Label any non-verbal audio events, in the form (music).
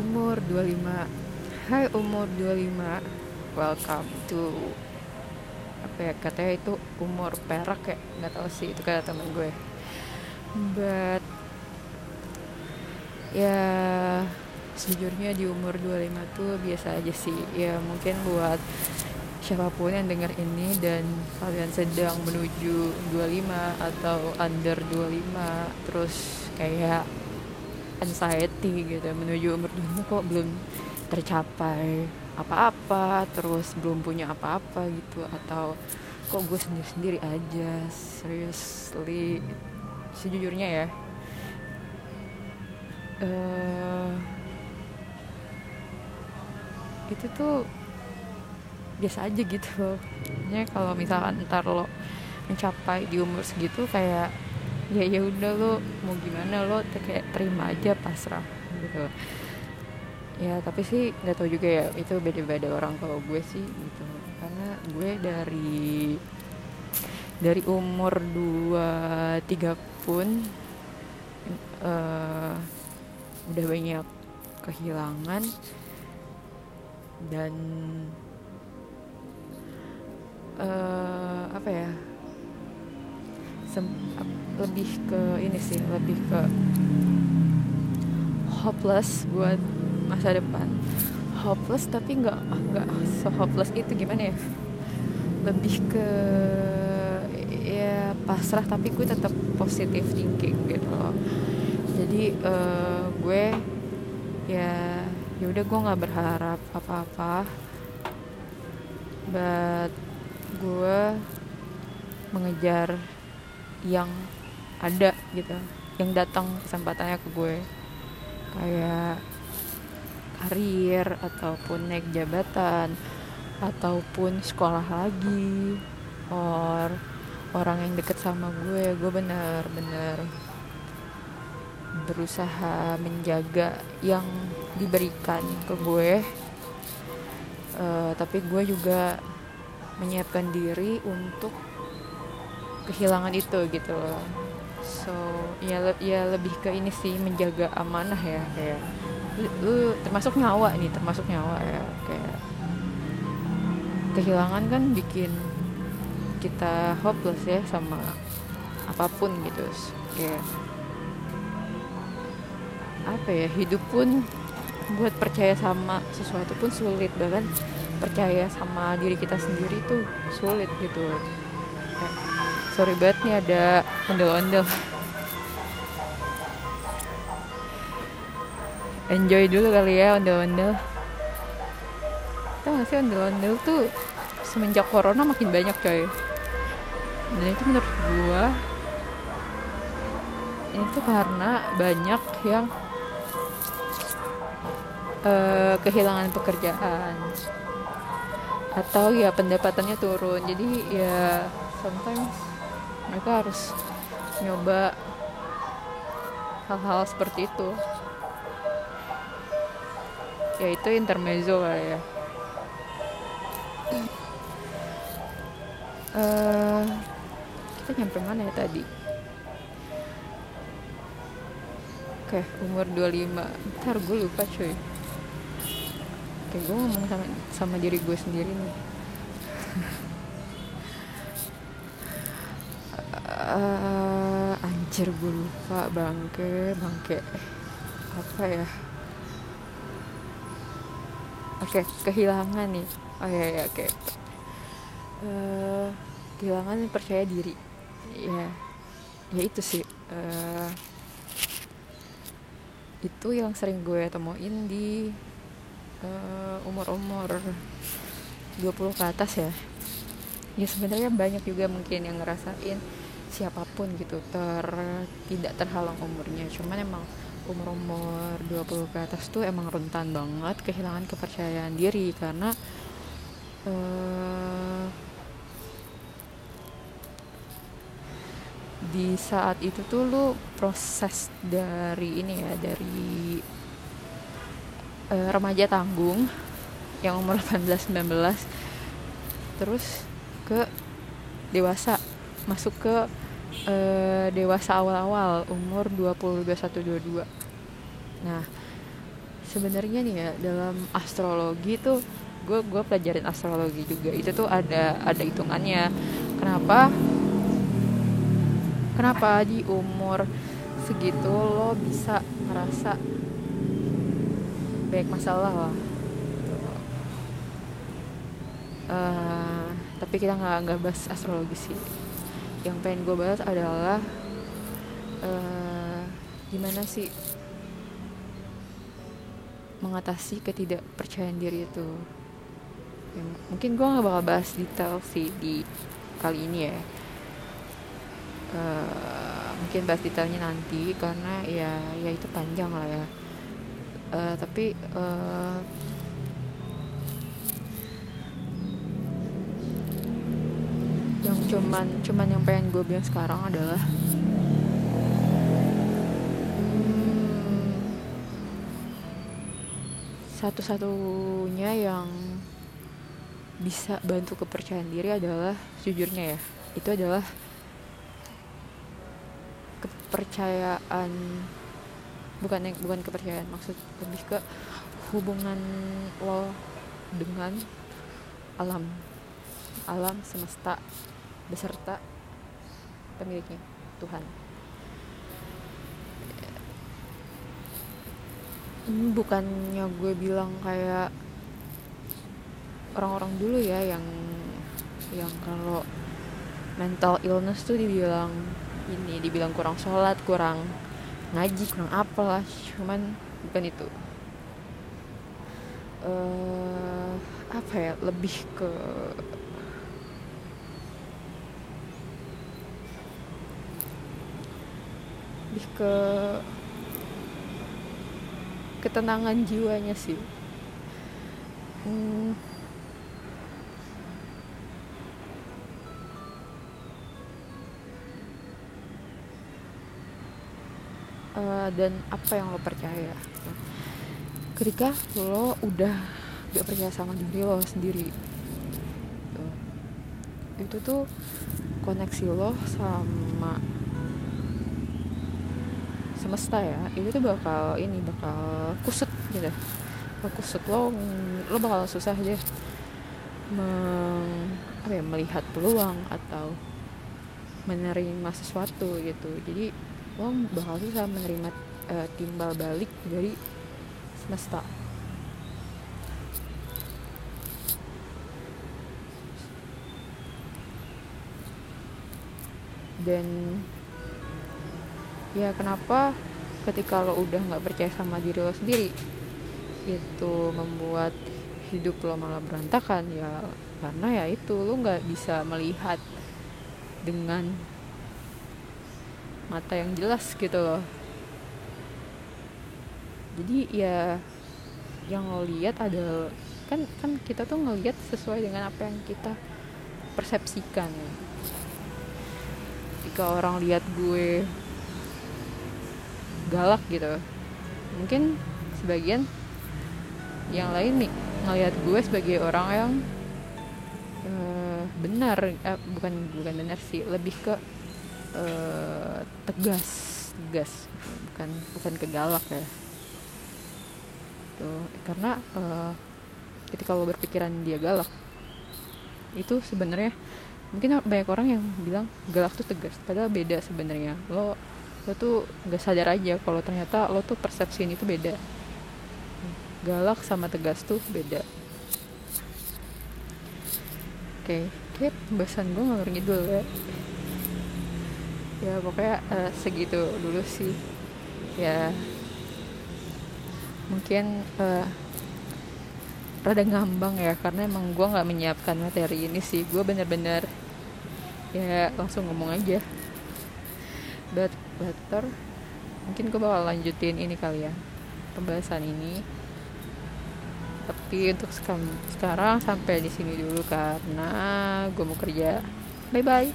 umur 25 Hai umur 25 Welcome to Apa ya katanya itu umur perak ya? Nggak tahu sih itu kata temen gue. But Ya Sejujurnya di umur 25 tuh biasa aja sih. Ya mungkin buat siapa pun yang dengar ini dan kalian sedang menuju 25 atau under 25 terus kayak anxiety gitu menuju umur 25 kok belum tercapai apa-apa terus belum punya apa-apa gitu atau kok gue sendiri-sendiri aja seriously. Sejujurnya ya uh, itu tuh biasa aja gitu. Ya kalau misalkan ntar lo mencapai di umur segitu kayak ya ya udah lo mau gimana? Lo kayak terima aja pasrah gitu. Ya tapi sih nggak tahu juga ya itu beda-beda orang kalau gue sih gitu. Karena gue dari dari umur dua tiga pun uh, udah banyak kehilangan dan uh, apa ya Sem lebih ke ini sih lebih ke hopeless buat masa depan. Hopeless tapi nggak nggak so hopeless itu gimana ya? Lebih ke ya pasrah tapi gue tetap positif thinking gitu loh. Jadi uh, gue ya ya udah gue nggak berharap apa-apa. But gue mengejar yang ada gitu yang datang kesempatannya ke gue. Kayak karir ataupun naik jabatan ataupun sekolah lagi or orang yang deket sama gue gue bener-bener berusaha menjaga yang diberikan ke gue. Uh, tapi gue juga menyiapkan diri untuk kehilangan itu gitu loh so ya le ya lebih ke ini sih menjaga amanah ya kayak lu, termasuk nyawa nih termasuk nyawa ya kayak. Kehilangan kan bikin kita hopeless ya sama apa pun gitu kayak. Apa ya hidup pun buat percaya sama sesuatu pun sulit bahkan percaya sama diri kita sendiri tuh sulit gitu. Kayak, sorry banget nih ada ondel-ondel. Enjoy dulu kali ya ondel-ondel. Tau gak sih ondel-ondel tuh semenjak corona makin banyak coy. Dan itu menurut gua itu karena banyak yang uh, kehilangan pekerjaan. Atau ya pendapatannya turun. Jadi ya sometimes mereka harus nyoba hal-hal seperti itu. Ya itu intermezzo lah ya. Uh, (clears throat) kita nyampe mana ya tadi? Oke okay, umur 25 ntar gue lupa cuy. Kayak gue ngomong sama sama diri gue sendiri nih (laughs) uh, anjir gue lupa bangke bangke. Apa ya? Oke okay, kehilangan nih. Oh ya ya oke. Okay. uh, kehilangan percaya diri. Ya ya itu sih. Uh, itu yang sering gue temuin di uh, umur-umur 20 ke atas ya. Ya sebenarnya banyak juga mungkin yang ngerasain siapa pun gitu ter tidak terhalang umurnya. Cuman emang umur-umur 20 ke atas tuh emang rentan banget kehilangan kepercayaan diri karena uh, di saat itu tuh lu proses dari ini ya dari uh, remaja tanggung yang umur 18 19 terus ke dewasa masuk ke uh, dewasa awal-awal umur 20 21 22 nah sebenarnya nih ya dalam astrologi tuh gue gue pelajarin astrologi juga. Itu tuh ada ada hitungannya. Kenapa? Kenapa di umur segitu lo bisa merasa banyak masalah lah? Uh, tapi kita nggak nggak bahas astrologi sih yang pengen gue bahas adalah uh, gimana sih mengatasi ketidakpercayaan diri itu. Ya, mungkin gue nggak bakal bahas detail sih di kali ini ya. Uh, mungkin bahas detailnya nanti karena ya ya itu panjang lah ya. Uh, tapi uh, cuman cuman yang pengen gue bilang sekarang adalah satu-satunya yang bisa bantu kepercayaan diri adalah jujurnya ya itu adalah kepercayaan bukan yang bukan kepercayaan maksud lebih ke hubungan lo dengan alam alam semesta beserta pemiliknya Tuhan. Bukannya gue bilang kayak orang-orang dulu ya yang yang kalau mental illness tuh dibilang ini dibilang kurang sholat kurang ngaji kurang apalah cuman bukan itu. Uh, apa ya lebih ke lebih ke ketenangan jiwanya sih hmm. uh, dan apa yang lo percaya ketika lo udah gak percaya sama diri lo sendiri itu tuh koneksi lo sama semesta ya itu tuh bakal ini bakal kusut gitu. Bakal kusut. Lo lo bakal susah aja apa ya, melihat peluang atau menerima sesuatu gitu. Jadi lo bakal susah menerima uh, timbal balik dari semesta. Dan ya kenapa ketika lo udah nggak percaya sama diri lo sendiri itu membuat hidup lo malah berantakan? Ya karena ya itu lo nggak bisa melihat dengan mata yang jelas gitu loh. Jadi ya yang lo lihat ada kan kan kita tuh ngelihat sesuai dengan apa yang kita persepsikan. Ketika orang lihat gue galak gitu. Mungkin sebagian yang lain nih ngelihat gue sebagai orang yang uh, benar uh, bukan bukan benar sih lebih ke uh, tegas tegas bukan bukan kegalak ya. Tuh karena uh, ketika lo berpikiran dia galak itu sebenarnya mungkin banyak orang yang bilang galak tuh tegas padahal beda sebenarnya. Lo lo tuh gak sadar aja kalau ternyata lo tuh persepsi ini tuh beda. Galak sama tegas tuh beda. Oke okay. kayak pembahasan gue ngalur ngidul ya. Ya pokoknya uh, segitu dulu sih. Ya. Mungkin uh, rada ngambang ya karena emang gue nggak menyiapkan materi ini sih. Gue bener-bener ya langsung ngomong aja but better mungkin gue bakal lanjutin ini kali ya pembahasan ini. Tapi untuk sekarang sampai di sini dulu karena gue mau kerja. Bye bye